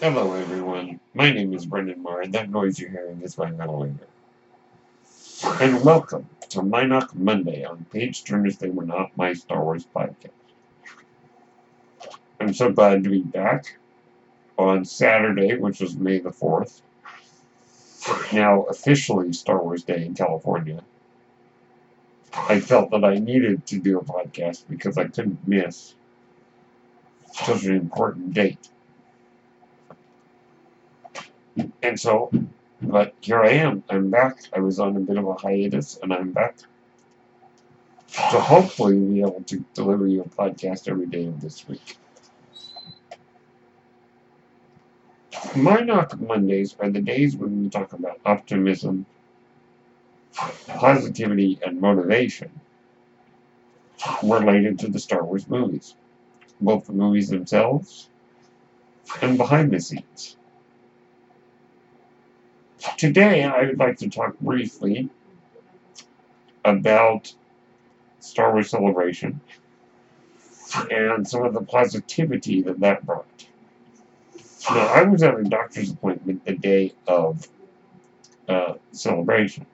Hello everyone, my name is Brendan Marr, and that noise you're hearing is my ventilator. And welcome to Mynock Monday on Page Turners They Were Not My Star Wars podcast. I'm so glad to be back on Saturday, which was May the 4th. Now officially Star Wars Day in California. I felt that I needed to do a podcast because I couldn't miss such an important date. And so, but here I am. I'm back. I was on a bit of a hiatus, and I'm back. So hopefully be able to deliver you a podcast every day of this week. My Mynock Mondays are the days when we talk about optimism, positivity, and motivation related to the Star Wars movies, both the movies themselves and behind the scenes. Today, I would like to talk briefly about Star Wars Celebration and some of the positivity that that brought. Now, I was at a doctor's appointment the day of uh, celebration.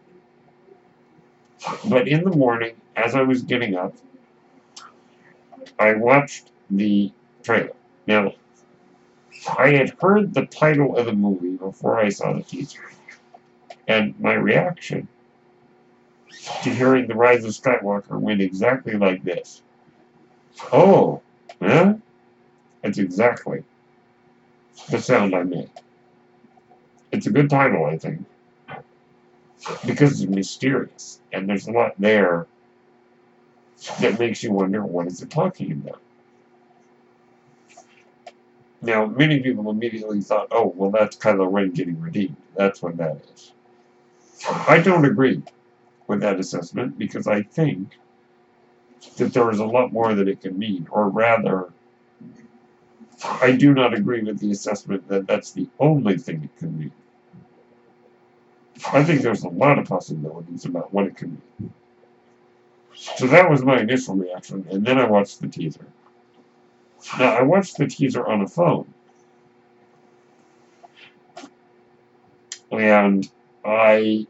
But in the morning, as I was getting up, I watched the trailer. Now, I had heard the title of the movie before I saw the teaser. And my reaction to hearing The Rise of Skywalker went exactly like this. Oh, huh? That's exactly the sound I made. It's a good title, I think, because it's mysterious, and there's a lot there that makes you wonder what is it talking about. Now, many people immediately thought, oh, well, that's Kylo Ren getting redeemed. That's what that is. I don't agree with that assessment because I think that there is a lot more that it can mean, or rather, I do not agree with the assessment that that's the only thing it can mean. I think there's a lot of possibilities about what it can mean. So that was my initial reaction, and then I watched the teaser. Now, I watched the teaser on a phone. And I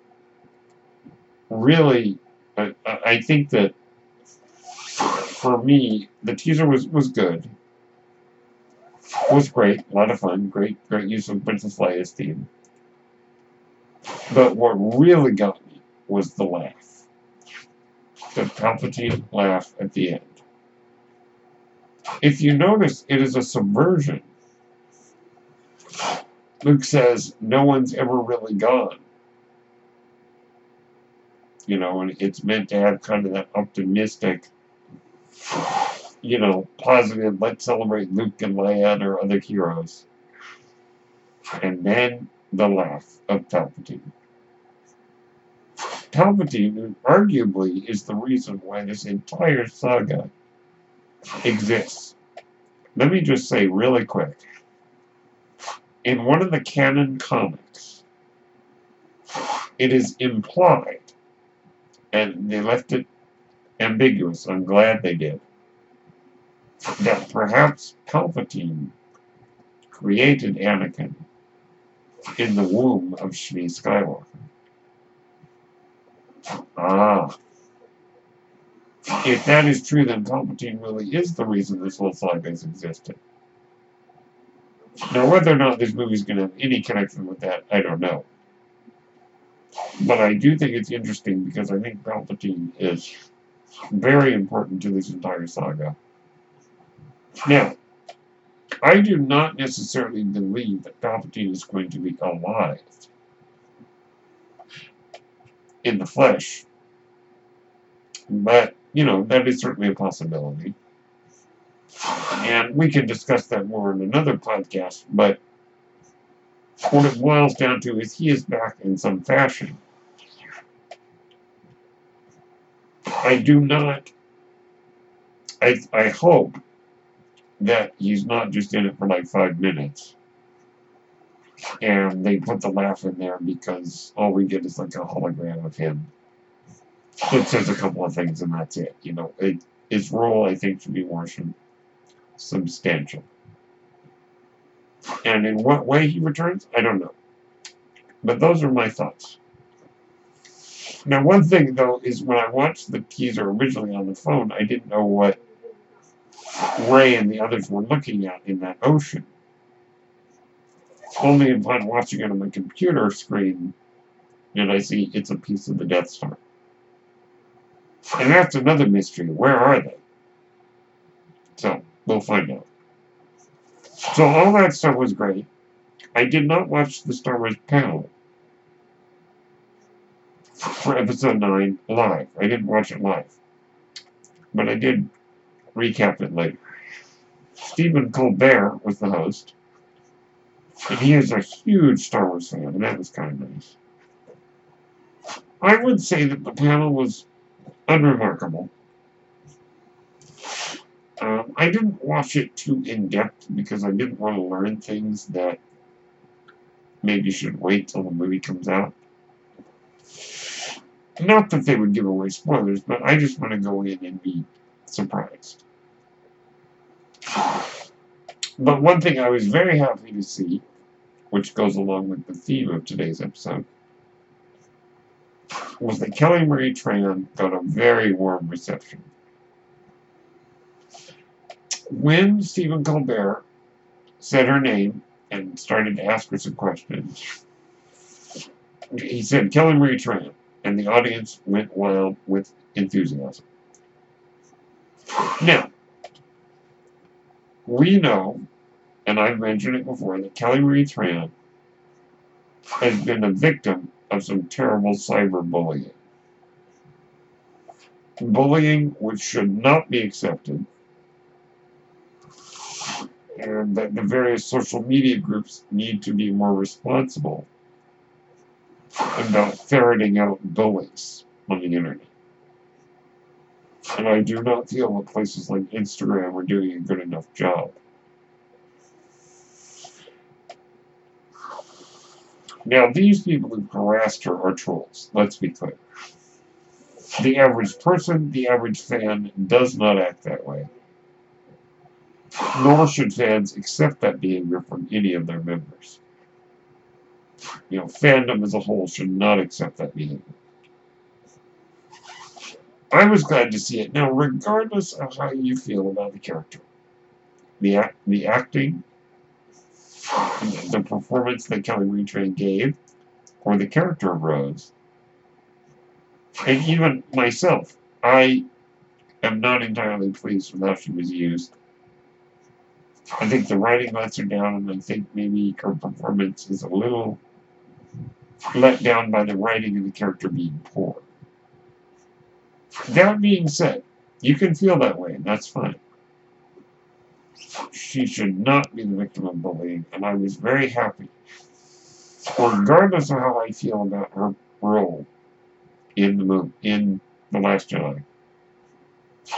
really, I, I think that for me, the teaser was, was good. Was great, a lot of fun, great, great use of Princess Leia's theme. But what really got me was the laugh. The Palpatine laugh at the end. If you notice, it is a subversion. Luke says, no one's ever really gone. You know, and it's meant to have kind of that optimistic, you know, positive, let's celebrate Luke and Leia our other heroes. And then the laugh of Palpatine. Palpatine, arguably, is the reason why this entire saga exists. Let me just say really quick. In one of the canon comics, it is implied, and they left it ambiguous, I'm glad they did, that perhaps Palpatine created Anakin in the womb of Shmi Skywalker. Ah, if that is true, then Palpatine really is the reason this whole saga has existed. Now, whether or not this movie is going to have any connection with that, I don't know. But I do think it's interesting because I think Palpatine is very important to this entire saga. Now, I do not necessarily believe that Palpatine is going to be alive in the flesh. But you know, that is certainly a possibility. And we can discuss that more in another podcast, but what it boils down to is he is back in some fashion. I do not, I, I hope that he's not just in it for like five minutes. And they put the laugh in there because all we get is like a hologram of him it says a couple of things and that's it. You know, it, his role, I think, should be more substantial. And in what way he returns, I don't know. But those are my thoughts. Now, one thing, though, is when I watched the teaser originally on the phone, I didn't know what Rey and the others were looking at in that ocean. Only upon watching it on my computer screen did I see it's a piece of the Death Star. And that's another mystery. Where are they? So, we'll find out. So all that stuff was great. I did not watch the Star Wars panel for episode 9 live. I didn't watch it live. But I did recap it later. Stephen Colbert was the host. And he is a huge Star Wars fan, and that was kind of nice. I would say that the panel was unremarkable. Um, I didn't watch it too in depth because I didn't want to learn things that maybe should wait till the movie comes out. Not that they would give away spoilers, but I just want to go in and be surprised. But one thing I was very happy to see, which goes along with the theme of today's episode, was that Kelly Marie Tran got a very warm reception. When Stephen Colbert said her name and started to ask her some questions, he said Kelly Marie Tran, and the audience went wild with enthusiasm. Now, we know, and I've mentioned it before, that Kelly Marie Tran has been a victim of some terrible cyberbullying. Bullying which should not be accepted, and that the various social media groups need to be more responsible about ferreting out bullies on the internet. And I do not feel that places like Instagram are doing a good enough job. Now, these people who harassed her are trolls, let's be clear. The average person, the average fan, does not act that way. Nor should fans accept that behavior from any of their members. You know, fandom as a whole should not accept that behavior. I was glad to see it. Now, regardless of how you feel about the character, the act, the acting, the performance that Kelly Marie Tran gave, or the character of Rose, and even myself, I am not entirely pleased with how she was used. I think the writing lets her down, and I think maybe her performance is a little let down by the writing of the character being poor. That being said, you can feel that way, and that's fine. She should not be the victim of bullying, and I was very happy, regardless of how I feel about her role in the movie, in The Last Jedi,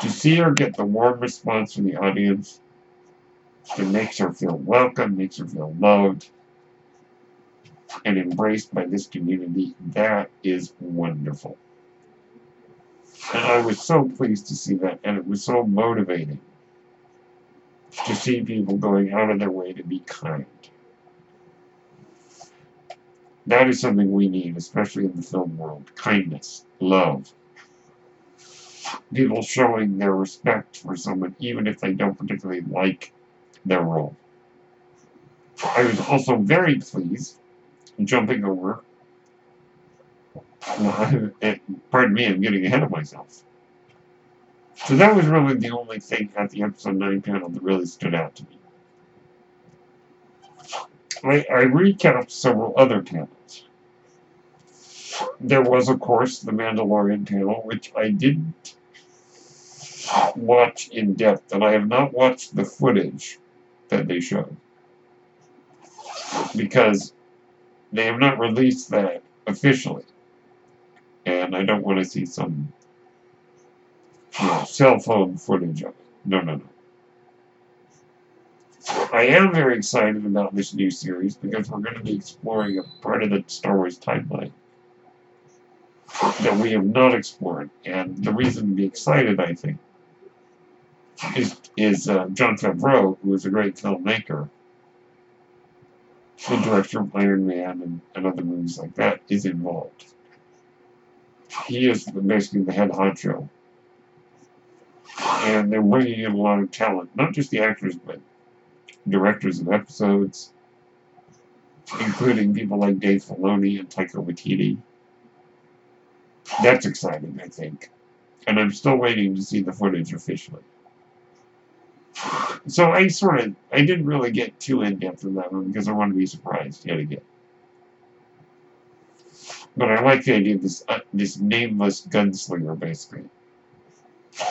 to see her get the warm response from the audience it makes her feel welcome, makes her feel loved, and embraced by this community. That is wonderful. And I was so pleased to see that, and it was so motivating to see people going out of their way to be kind. That is something we need, especially in the film world. Kindness, love. People showing their respect for someone, even if they don't particularly like their role. I was also very pleased, jumping over, pardon me, I'm getting ahead of myself. So that was really the only thing at the episode 9 panel that really stood out to me. I, I recapped several other panels. There was, of course, the Mandalorian panel, which I didn't watch in depth, and I have not watched the footage that they showed. Because they have not released that officially. And I don't want to see some you know, cell phone footage of it. No, no, no. I am very excited about this new series because we're going to be exploring a part of the Star Wars timeline that we have not explored. And the reason to be excited, I think, is, is uh, Jon Favreau, who is a great filmmaker, the director of Iron Man and, and other movies like that, is involved. He is basically the head honcho. And they're bringing in a lot of talent, not just the actors, but directors of episodes, including people like Dave Filoni and Taika Waititi. That's exciting, I think. And I'm still waiting to see the footage officially. So I sort of, I didn't really get too in-depth in that one because I want to be surprised yet again. But I like the idea of this, uh, this nameless gunslinger, basically.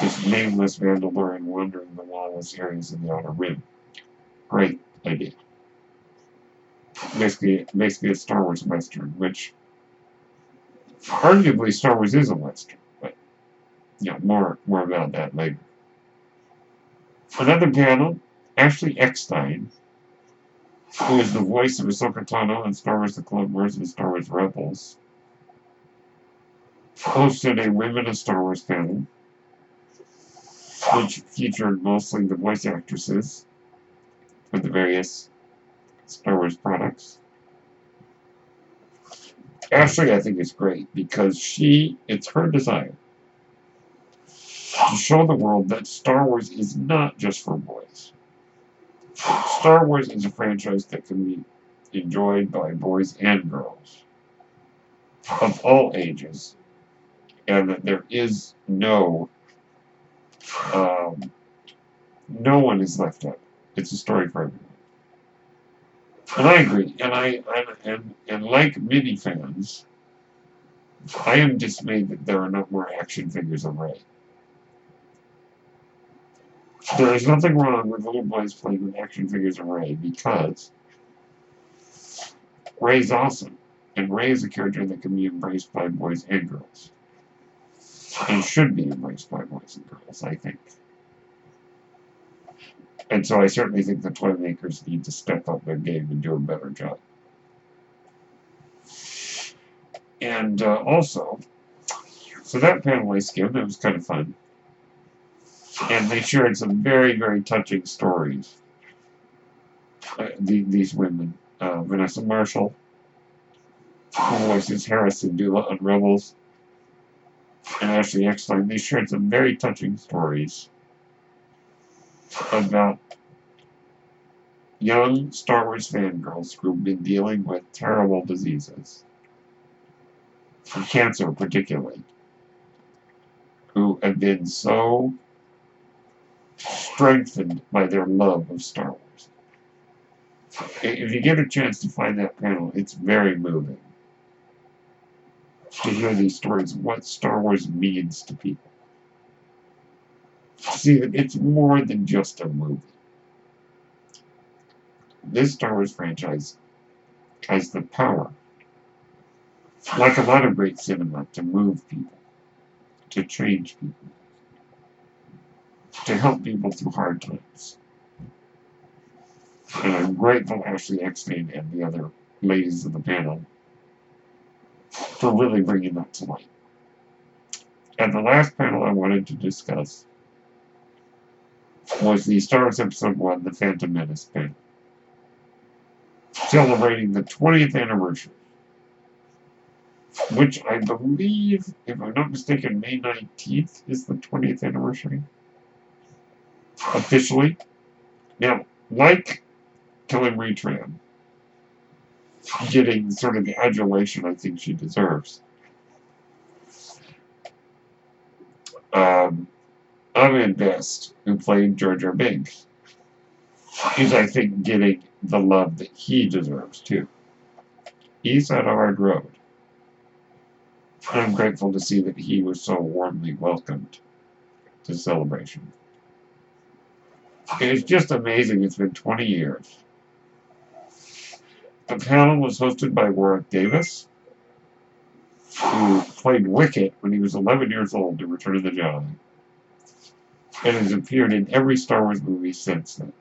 This nameless Mandalorian wandering the lawless areas of the Outer Rim. Great idea. Basically, basically a Star Wars Western, which arguably Star Wars is a Western, but you know, more, more about that later. Another panel, Ashley Eckstein, who is the voice of Ahsoka Tano in Star Wars The Clone Wars and Star Wars Rebels, hosted a Women of Star Wars panel, which featured mostly the voice actresses for the various Star Wars products. Ashley, I think, is great because she, it's her desire to show the world that Star Wars is not just for boys. Star Wars is a franchise that can be enjoyed by boys and girls of all ages, and that there is no um, no one is left out. It's a story for everyone. And I agree. And I and, and, and like many fans, I am dismayed that there are not more action figures of Rey. There is nothing wrong with little boys playing with action figures of Rey because Rey's awesome. And Rey is a character that can be embraced by boys and girls. And should be embraced by boys and girls, I think. And so I certainly think the toy makers need to step up their game and do a better job. And uh, also, so that panel I skimmed, it was kind of fun. And they shared some very, very touching stories. Uh, the, these women, uh, Vanessa Marshall, who voices Hera Syndulla on Rebels, and Ashley Eckstein, they shared some very touching stories about young Star Wars fangirls who've been dealing with terrible diseases, cancer particularly, who have been so strengthened by their love of Star Wars. If you get a chance to find that panel, it's very moving to hear these stories what Star Wars means to people. See, it's more than just a movie. This Star Wars franchise has the power, like a lot of great cinema, to move people, to change people, to help people through hard times. And I'm grateful Ashley Eckstein and the other ladies of the panel for really bringing that to light. And the last panel I wanted to discuss was the Star Wars Episode 1, The Phantom Menace panel, celebrating the 20th anniversary, which I believe, if I'm not mistaken, May 19th is the 20th anniversary, officially. Now, like Kelly Marie Tran, getting sort of the adulation I think she deserves. Um, Ahmed Best, who played Jar Jar Binks, is, I think, getting the love that he deserves, too. He's had a hard road. I'm grateful to see that he was so warmly welcomed to Celebration. It's just amazing. It's been 20 years. The panel was hosted by Warwick Davis, who played Wicket when he was 11 years old in Return of the Jedi, and has appeared in every Star Wars movie since then.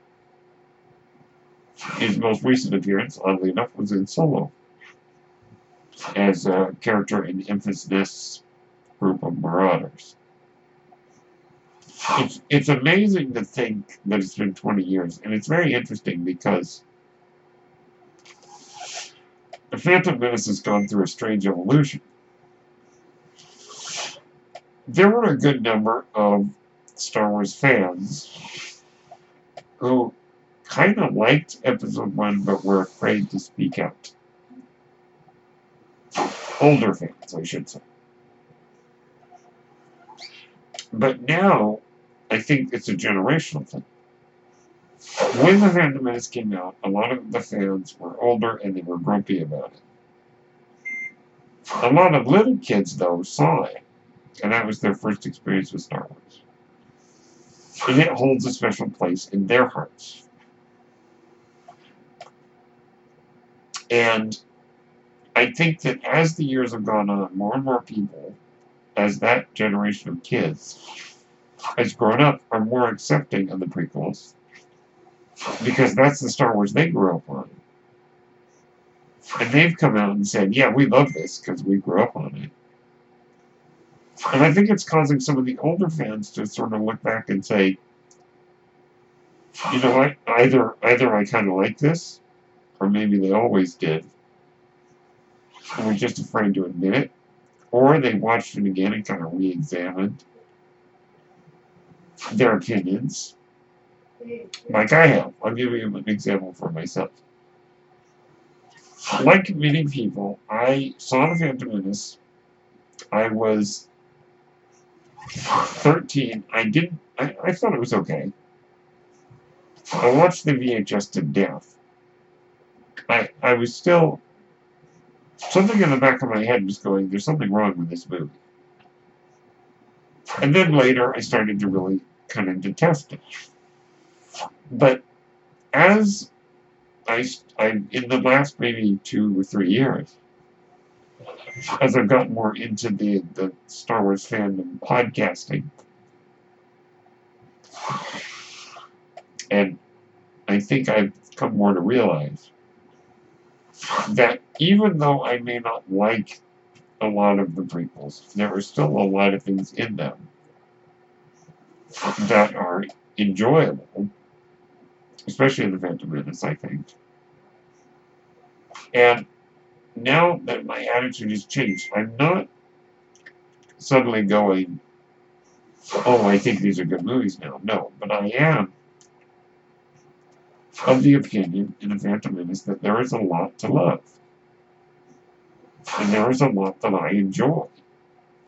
His most recent appearance, oddly enough, was in Solo, as a character in Enfys Nest's group of Marauders. It's, it's amazing to think that it's been 20 years, and it's very interesting because the Phantom Menace has gone through a strange evolution. There were a good number of Star Wars fans who kind of liked Episode 1 but were afraid to speak out. Older fans, I should say. But now, I think it's a generational thing. When The Phantom Menace came out, a lot of the fans were older and they were grumpy about it. A lot of little kids, though, saw it, and that was their first experience with Star Wars. And it holds a special place in their hearts. And I think that as the years have gone on, more and more people, as that generation of kids has grown up, are more accepting of the prequels because that's the Star Wars they grew up on. And they've come out and said, yeah, we love this because we grew up on it. And I think it's causing some of the older fans to sort of look back and say, you know what, either either I kind of like this, or maybe they always did, and were just afraid to admit it, or they watched it again and kind of re-examined their opinions, like I have. I'll give you an example for myself. Like many people, I saw The Phantom Menace. I was 13. I didn't, I, I thought it was okay. I watched the VHS to death. I, I was still, something in the back of my head was going, there's something wrong with this movie. And then later, I started to really kind of detest it. But as I, I, in the last maybe two or three years, as I've gotten more into the, the Star Wars fandom podcasting, and I think I've come more to realize that even though I may not like a lot of the prequels, there are still a lot of things in them that are enjoyable, especially in the Phantom Menace, I think. And now that my attitude has changed, I'm not suddenly going, oh, I think these are good movies now. No, but I am of the opinion in The Phantom Menace that there is a lot to love. And there is a lot that I enjoy.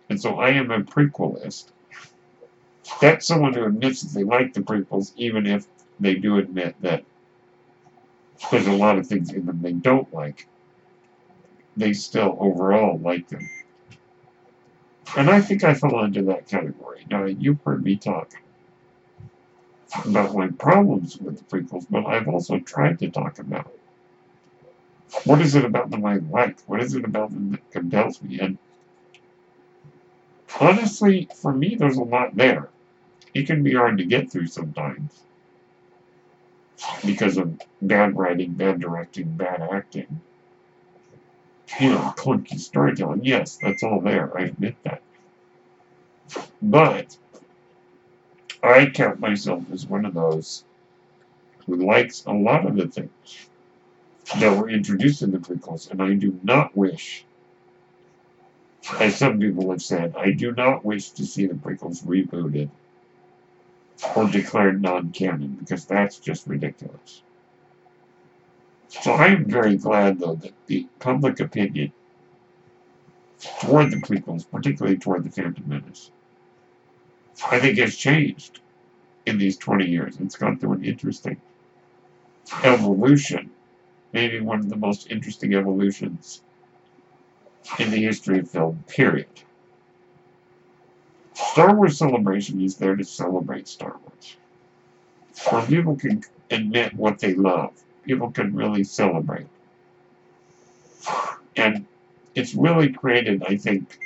And so I am a prequelist. That's someone who admits that they like the prequels, even if they do admit that there's a lot of things in them they don't like. They still overall like them. And I think I fall into that category. Now, you've heard me talk about my problems with the prequels, but I've also tried to talk about what is it about them I like? What is it about them that compels me? And honestly, for me, there's a lot there. It can be hard to get through sometimes because of bad writing, bad directing, bad acting. You know, clunky storytelling. Yes, that's all there. I admit that. But I count myself as one of those who likes a lot of the things that were introduced in the prequels, and I do not wish, as some people have said, I do not wish to see the prequels rebooted or declared non-canon, because that's just ridiculous. So I am very glad, though, that the public opinion toward the prequels, particularly toward The Phantom Menace, I think has changed in these 20 years. It's gone through an interesting evolution, maybe one of the most interesting evolutions in the history of film, period. Star Wars Celebration is there to celebrate Star Wars. Where people can admit what they love. People can really celebrate. And it's really created, I think,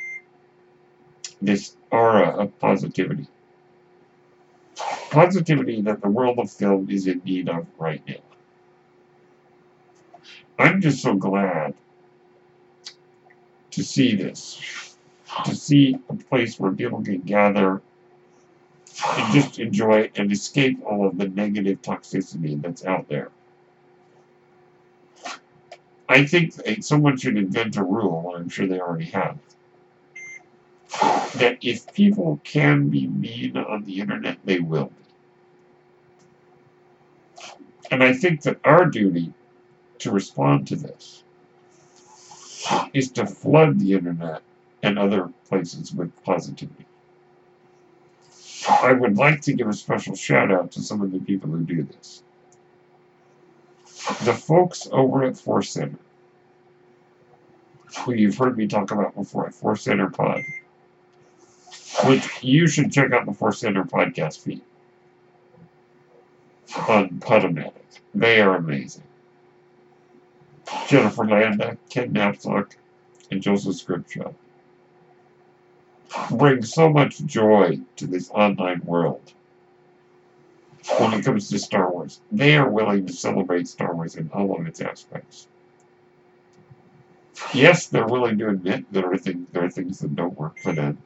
this aura of positivity. Positivity that the world of film is in need of right now. I'm just so glad to see this. To see a place where people can gather and just enjoy and escape all of the negative toxicity that's out there. I think someone should invent a rule, I'm sure they already have, that if people can be mean on the internet, they will be. And I think that our duty to respond to this is to flood the internet and other places with positivity. I would like to give a special shout out to some of the people who do this. The folks over at Force Center, who you've heard me talk about before at Force Center Pod, which you should check out the Force Center podcast feed on Podomatic. They are amazing. Jennifer Landa, Ken and Joseph Scripshaw bring so much joy to this online world when it comes to Star Wars. They are willing to celebrate Star Wars in all of its aspects. Yes, they're willing to admit there are things there are things that don't work for them.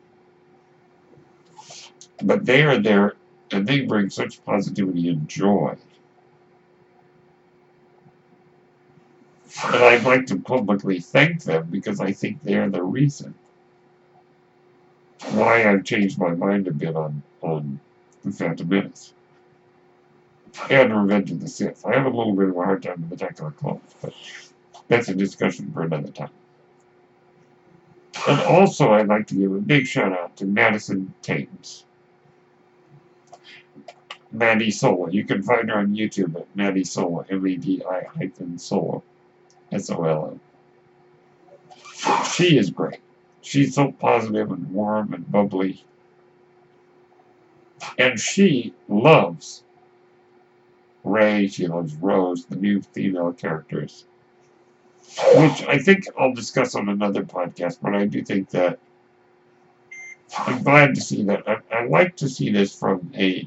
But they are there and they bring such positivity and joy And I'd like to publicly thank them because I think they're the reason why I've changed my mind a bit on, on The Phantom Menace. And Revenge of the Sith. I have a little bit of a hard time with Attack of the Clones, but that's a discussion for another time. And also, I'd like to give a big shout out to Madison Thames. Maddie Sola. You can find her on YouTube at Maddie Sola, M-A-D-I hyphen Sola. She is great. She's so positive and warm and bubbly. And she loves Rey, she loves Rose, the new female characters. Which I think I'll discuss on another podcast, but I do think that I'm glad to see that. I, I like to see this from a,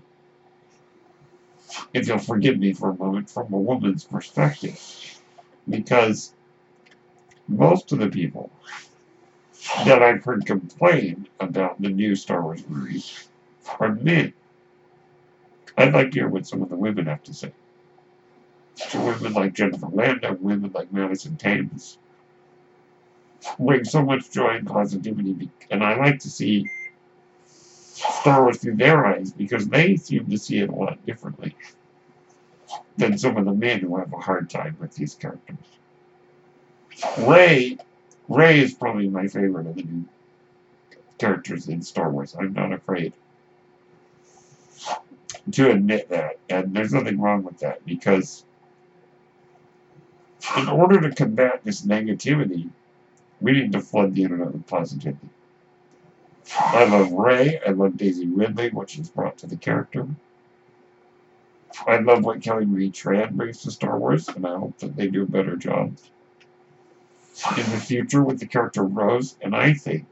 if you'll forgive me for a moment, from a woman's perspective because most of the people that I've heard complain about the new Star Wars movies are men. I'd like to hear what some of the women have to say. To women like Jennifer Landa, women like Madison Thames, bring so much joy and positivity, and I like to see Star Wars through their eyes because they seem to see it a lot differently than some of the men who have a hard time with these characters. Rey, Rey is probably my favorite of the new characters in Star Wars. I'm not afraid to admit that, and there's nothing wrong with that because in order to combat this negativity, we need to flood the internet with positivity. I love Rey. I love Daisy Ridley, what she's brought to the character. I love what Kelly Marie Tran brings to Star Wars, and I hope that they do a better job in the future with the character Rose. And I think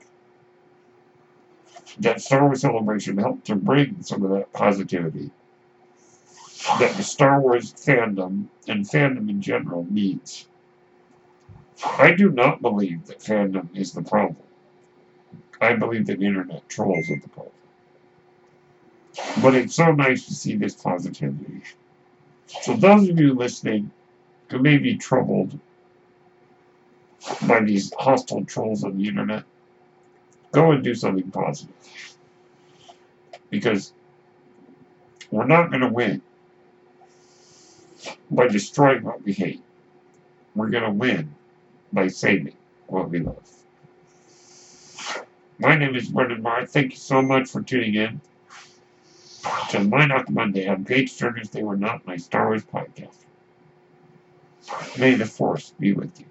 that Star Wars Celebration helped to bring some of that positivity that the Star Wars fandom and fandom in general needs. I do not believe that fandom is the problem. I believe that internet trolls are the problem. But it's so nice to see this positivity. So those of you listening who may be troubled by these hostile trolls on the internet, go and do something positive. Because we're not going to win by destroying what we hate. We're going to win by saving what we love. My name is Brendan Marr. Thank you so much for tuning in to My Mynock Monday on Page Turners They Were Not My Star Wars podcast. May the Force be with you.